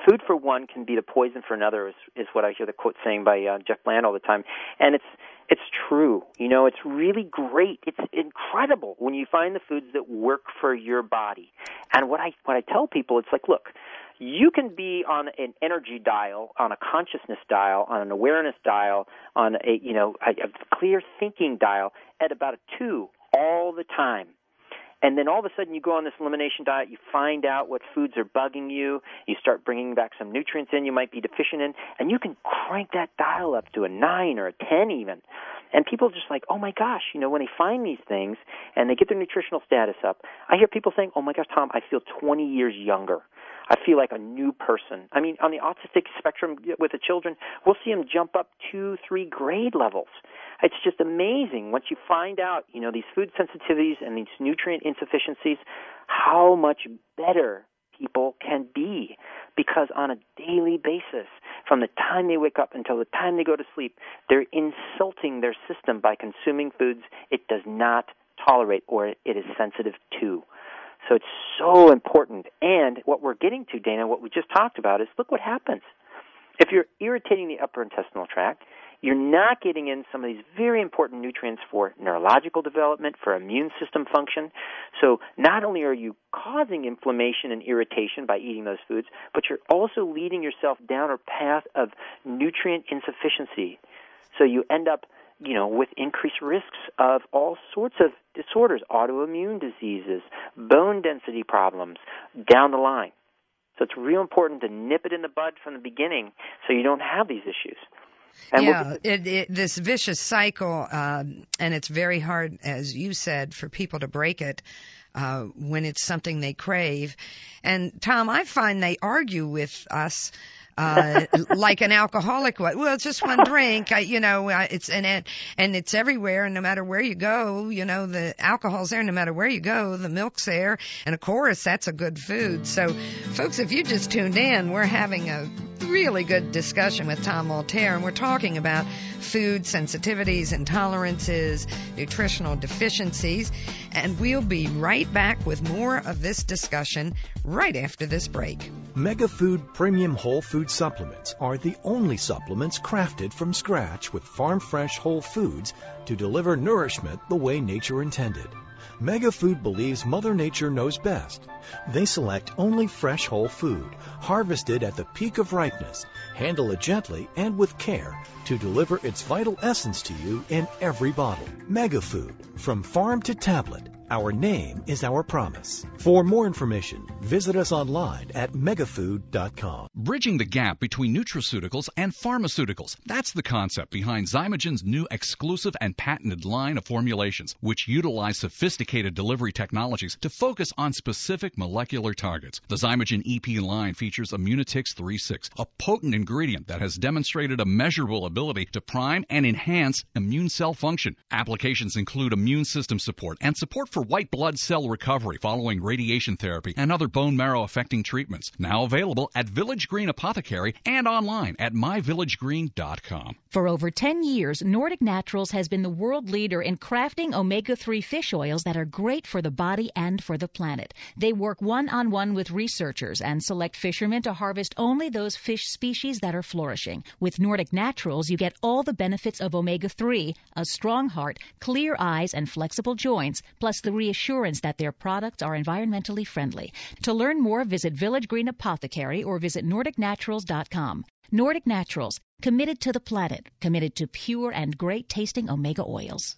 food for one can be the poison for another is, is what I hear the quote saying by uh, Jeff Bland all the time, and it's it's true. You know, it's really great. It's incredible when you find the foods that work for your body. And what I what I tell people, it's like, look, you can be on an energy dial, on a consciousness dial, on an awareness dial, on a you know a, a clear thinking dial at about a two all the time. And then all of a sudden you go on this elimination diet, you find out what foods are bugging you, you start bringing back some nutrients in you might be deficient in, and you can crank that dial up to a 9 or a 10 even. And people are just like, oh my gosh, you know, when they find these things and they get their nutritional status up, I hear people saying, oh my gosh, Tom, I feel 20 years younger. I feel like a new person. I mean, on the autistic spectrum with the children, we'll see them jump up two, three grade levels. It's just amazing once you find out, you know, these food sensitivities and these nutrient insufficiencies, how much better people can be because on a daily basis, from the time they wake up until the time they go to sleep, they're insulting their system by consuming foods it does not tolerate or it is sensitive to. So it's so important. And what we're getting to, Dana, what we just talked about is look what happens. If you're irritating the upper intestinal tract, you're not getting in some of these very important nutrients for neurological development, for immune system function. So not only are you causing inflammation and irritation by eating those foods, but you're also leading yourself down a path of nutrient insufficiency. So you end up, you know, with increased risks of all sorts of disorders, autoimmune diseases, bone density problems down the line. So it's real important to nip it in the bud from the beginning so you don't have these issues. And yeah, it, it, this vicious cycle, um, and it's very hard, as you said, for people to break it uh, when it's something they crave. And Tom, I find they argue with us. Uh, like an alcoholic would. Well, it's just one drink. I, you know, it's and it, and it's everywhere. And no matter where you go, you know, the alcohol's there. No matter where you go, the milk's there. And of course, that's a good food. So, folks, if you just tuned in, we're having a really good discussion with Tom Malterre, and we're talking about food sensitivities, intolerances, nutritional deficiencies, and we'll be right back with more of this discussion right after this break. Megafood Premium Whole Food Supplements are the only supplements crafted from scratch with farm fresh whole foods to deliver nourishment the way nature intended. Megafood believes Mother Nature knows best. They select only fresh whole food, harvested at the peak of ripeness, handle it gently and with care to deliver its vital essence to you in every bottle. Megafood, from farm to tablet our name is our promise. For more information, visit us online at megafood.com. Bridging the gap between nutraceuticals and pharmaceuticals. That's the concept behind Xymogen's new exclusive and patented line of formulations, which utilize sophisticated delivery technologies to focus on specific molecular targets. The Xymogen EP line features Immunotix 36, a potent ingredient that has demonstrated a measurable ability to prime and enhance immune cell function. Applications include immune system support and support for for white blood cell recovery following radiation therapy and other bone marrow affecting treatments. Now available at Village Green Apothecary and online at myvillagegreen.com. For over 10 years, Nordic Naturals has been the world leader in crafting omega 3 fish oils that are great for the body and for the planet. They work one on one with researchers and select fishermen to harvest only those fish species that are flourishing. With Nordic Naturals, you get all the benefits of omega 3, a strong heart, clear eyes, and flexible joints, plus the the reassurance that their products are environmentally friendly. To learn more, visit Village Green Apothecary or visit NordicNaturals.com. Nordic Naturals, committed to the planet, committed to pure and great tasting omega oils.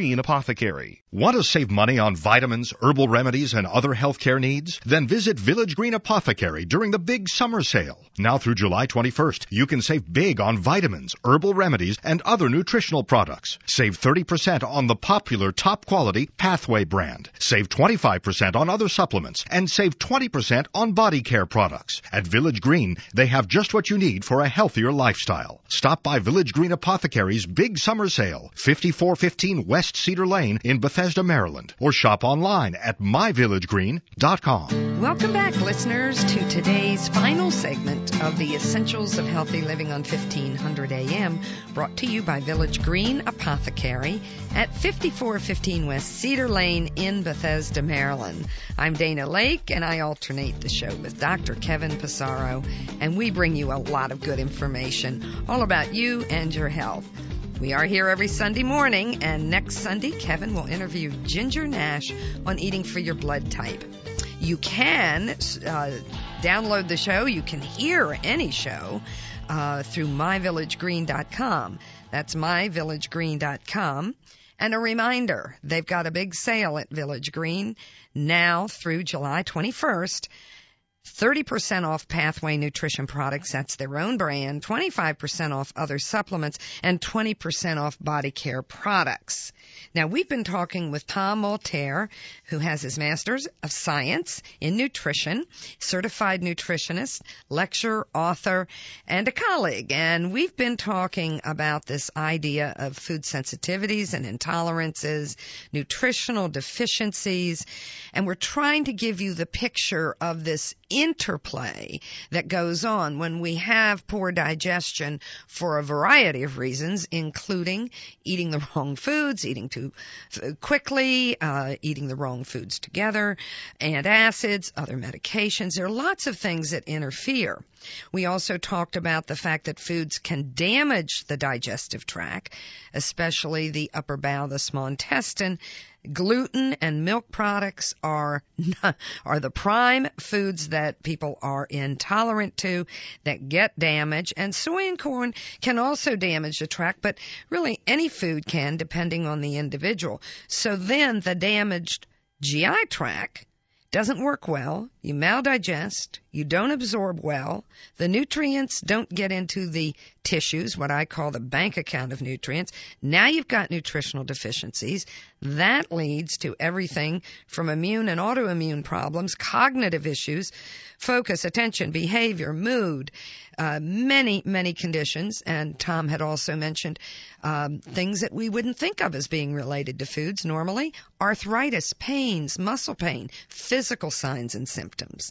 Green Apothecary. Want to save money on vitamins, herbal remedies, and other healthcare needs? Then visit Village Green Apothecary during the big summer sale. Now through July 21st, you can save big on vitamins, herbal remedies, and other nutritional products. Save 30% on the popular top quality Pathway brand. Save 25% on other supplements and save 20% on body care products. At Village Green, they have just what you need for a healthier lifestyle. Stop by Village Green Apothecary's big summer sale, 5415 West West Cedar Lane in Bethesda, Maryland, or shop online at myvillagegreen.com. Welcome back, listeners, to today's final segment of the Essentials of Healthy Living on 1500 AM, brought to you by Village Green Apothecary at 5415 West Cedar Lane in Bethesda, Maryland. I'm Dana Lake, and I alternate the show with Dr. Kevin Passaro, and we bring you a lot of good information all about you and your health. We are here every Sunday morning, and next Sunday, Kevin will interview Ginger Nash on eating for your blood type. You can uh, download the show, you can hear any show uh, through myvillagegreen.com. That's myvillagegreen.com. And a reminder, they've got a big sale at Village Green now through July 21st. 30% off Pathway Nutrition products, that's their own brand, 25% off other supplements, and 20% off body care products. Now, we've been talking with Tom Malterre, who has his Master's of Science in Nutrition, certified nutritionist, lecturer, author, and a colleague. And we've been talking about this idea of food sensitivities and intolerances, nutritional deficiencies, and we're trying to give you the picture of this interplay that goes on when we have poor digestion for a variety of reasons, including eating the wrong foods, eating too quickly, uh, eating the wrong foods together, and acids, other medications. There are lots of things that interfere. We also talked about the fact that foods can damage the digestive tract, especially the upper bowel, the small intestine, gluten and milk products are are the prime foods that people are intolerant to that get damaged. And soy and corn can also damage the tract but really any food can depending on the individual. So then the damaged GI tract doesn't work well, you maldigest, you don't absorb well, the nutrients don't get into the tissues, what I call the bank account of nutrients. Now you've got nutritional deficiencies. That leads to everything from immune and autoimmune problems, cognitive issues, focus, attention, behavior, mood, uh, many, many conditions. And Tom had also mentioned um, things that we wouldn't think of as being related to foods normally arthritis, pains, muscle pain, physical signs and symptoms.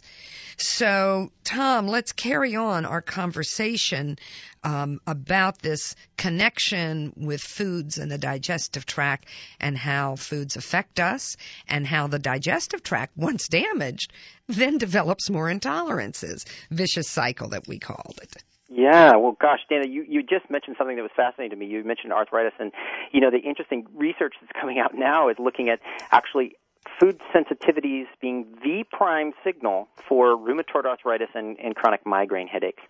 So, Tom, let's carry on our conversation um, about this connection with foods and the digestive tract and how foods affect us and how the digestive tract, once damaged, then develops more intolerances. Vicious cycle that we called it. Yeah, well, gosh, Dana, you, you just mentioned something that was fascinating to me. You mentioned arthritis, and you know the interesting research that's coming out now is looking at actually food sensitivities being the prime signal for rheumatoid arthritis and, and, chronic migraine headaches.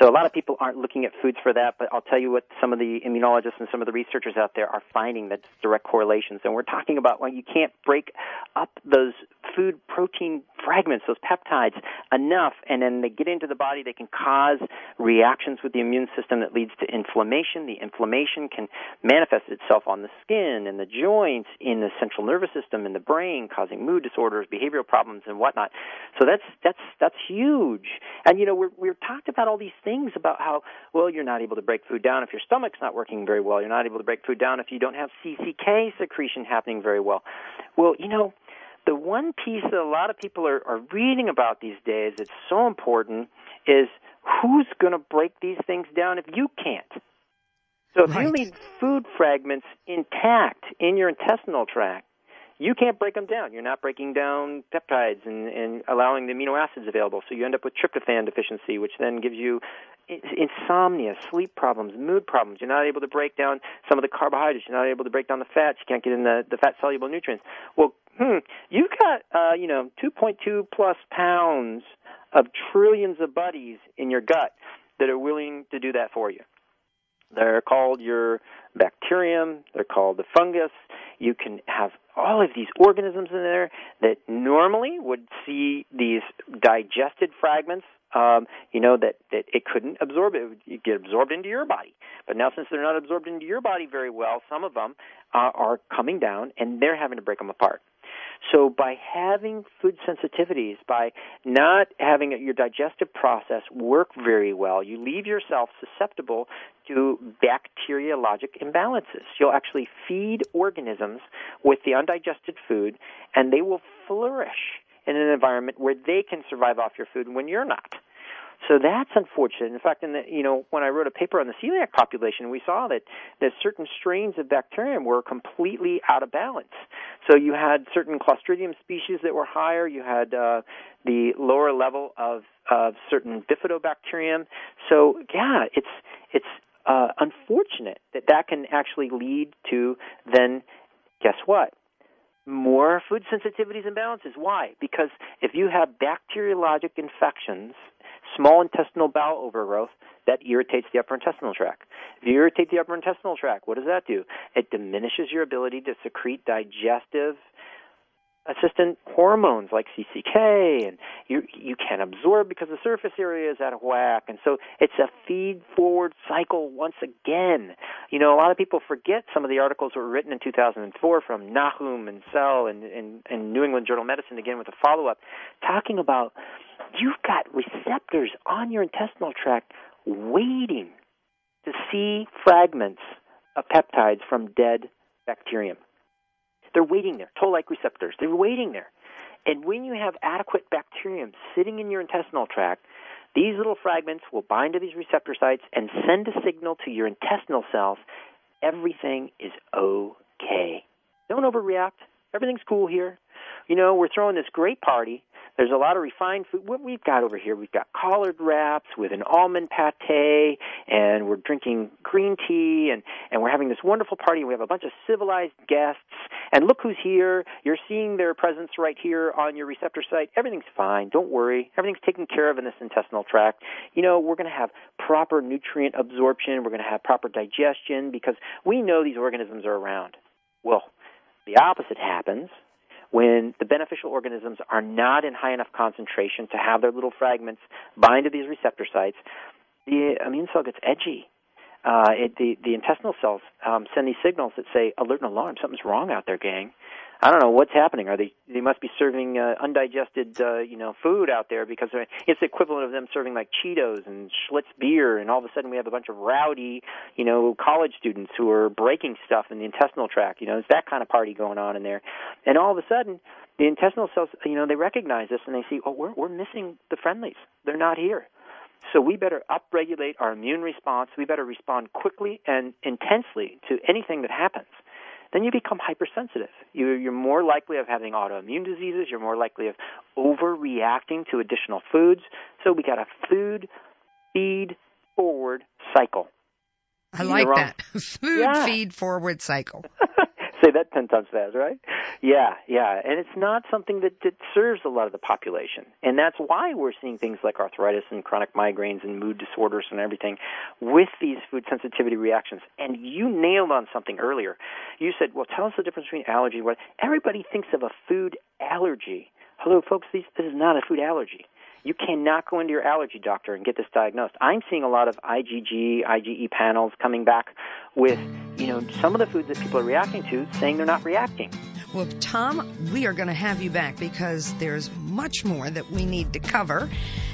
So a lot of people aren't looking at foods for that, but I'll tell you what some of the immunologists and some of the researchers out there are finding that's direct correlations. And we're talking about when you can't break up those food protein fragments, those peptides, enough, and then they get into the body, they can cause reactions with the immune system that leads to inflammation. The inflammation can manifest itself on the skin and the joints, in the central nervous system, in the brain, causing mood disorders, behavioral problems, and whatnot. So that's that's that's huge. And you know, we're we've talked about all these things about how well you're not able to break food down if your stomach's not working very well. You're not able to break food down if you don't have CCK secretion happening very well. Well, you know the one piece that a lot of people are, are reading about these days that's so important is who's going to break these things down if you can't. So if right. you leave food fragments intact in your intestinal tract, you can't break them down. You're not breaking down peptides and, and allowing the amino acids available. So you end up with tryptophan deficiency, which then gives you insomnia, sleep problems, mood problems. You're not able to break down some of the carbohydrates. You're not able to break down the fats. You can't get in the, the fat soluble nutrients. Well, hmm, you've got, uh, you know, 2.2 plus pounds of trillions of buddies in your gut that are willing to do that for you. They're called your bacterium. They're called the fungus. You can have all of these organisms in there that normally would see these digested fragments um, you know that that it couldn't absorb it would get absorbed into your body. But now, since they're not absorbed into your body very well, some of them uh, are coming down, and they're having to break them apart. So by having food sensitivities, by not having your digestive process work very well, you leave yourself susceptible to bacteriologic imbalances. You'll actually feed organisms with the undigested food, and they will flourish in an environment where they can survive off your food when you're not. So that's unfortunate. In fact, in the, you know, when I wrote a paper on the celiac population, we saw that that certain strains of bacterium were completely out of balance. So you had certain Clostridium species that were higher. You had uh, the lower level of of certain bifidobacterium. So yeah, it's it's uh, unfortunate that that can actually lead to then guess what more food sensitivities and balances. Why? Because if you have bacteriologic infections small intestinal bowel overgrowth that irritates the upper intestinal tract. If you irritate the upper intestinal tract, what does that do? It diminishes your ability to secrete digestive assistant hormones like CCK, and you you can't absorb because the surface area is out of whack, and so it's a feed forward cycle once again. You know, a lot of people forget some of the articles that were written in 2004 from Nahum and Cell and, and, and New England Journal of Medicine again with a follow up, talking about you've got receptors on your intestinal tract waiting to see fragments of peptides from dead bacterium. They're waiting there, toll-like receptors. They're waiting there. And when you have adequate bacterium sitting in your intestinal tract, these little fragments will bind to these receptor sites and send a signal to your intestinal cells everything is okay. Don't overreact. Everything's cool here. You know, we're throwing this great party there's a lot of refined food. What we've got over here, we've got collard wraps with an almond pate, and we're drinking green tea, and, and we're having this wonderful party. We have a bunch of civilized guests, and look who's here. You're seeing their presence right here on your receptor site. Everything's fine. Don't worry. Everything's taken care of in this intestinal tract. You know, we're going to have proper nutrient absorption. We're going to have proper digestion because we know these organisms are around. Well, the opposite happens when the beneficial organisms are not in high enough concentration to have their little fragments bind to these receptor sites, the immune cell gets edgy. Uh, it, the, the intestinal cells um, send these signals that say, alert and alarm, something's wrong out there, gang. I don't know what's happening. Are they? They must be serving uh, undigested, uh, you know, food out there because it's the equivalent of them serving like Cheetos and Schlitz beer, and all of a sudden we have a bunch of rowdy, you know, college students who are breaking stuff in the intestinal tract. You know, it's that kind of party going on in there, and all of a sudden the intestinal cells, you know, they recognize this and they see, oh, we're we're missing the friendlies. They're not here. So we better upregulate our immune response. We better respond quickly and intensely to anything that happens then you become hypersensitive. You're, you're more likely of having autoimmune diseases. You're more likely of overreacting to additional foods. So we got a food feed forward cycle. I like that. Food yeah. feed forward cycle. say that ten times fast, right? Yeah, yeah. And it's not something that, that serves a lot of the population. And that's why we're seeing things like arthritis and chronic migraines and mood disorders and everything with these food sensitivity reactions. And you nailed on something earlier. You said, well, tell us the difference between allergy and what everybody thinks of a food allergy. Hello, folks, this is not a food allergy you cannot go into your allergy doctor and get this diagnosed. I'm seeing a lot of IgG, IgE panels coming back with, you know, some of the foods that people are reacting to saying they're not reacting. Well, Tom, we are going to have you back because there's much more that we need to cover.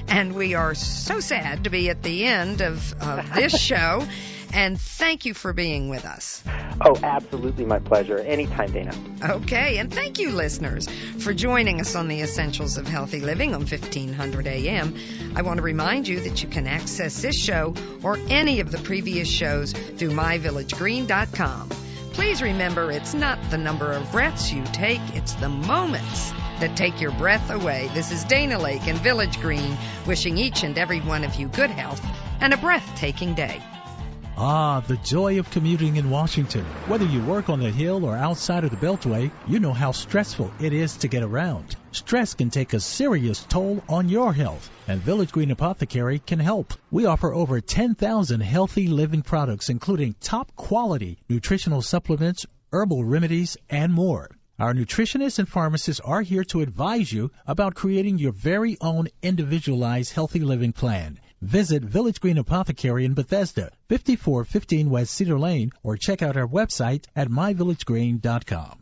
And we are so sad to be at the end of, of this show. And thank you for being with us. Oh, absolutely my pleasure. Anytime, Dana. Okay, and thank you, listeners, for joining us on the Essentials of Healthy Living on 1500 AM. I want to remind you that you can access this show or any of the previous shows through myvillagegreen.com. Please remember it's not the number of breaths you take, it's the moments that take your breath away. This is Dana Lake and Village Green wishing each and every one of you good health and a breathtaking day. Ah, the joy of commuting in Washington. Whether you work on the Hill or outside of the Beltway, you know how stressful it is to get around. Stress can take a serious toll on your health, and Village Green Apothecary can help. We offer over 10,000 healthy living products, including top quality nutritional supplements, herbal remedies, and more. Our nutritionists and pharmacists are here to advise you about creating your very own individualized healthy living plan. Visit Village Green Apothecary in Bethesda, 5415 West Cedar Lane, or check out our website at myvillagegreen.com.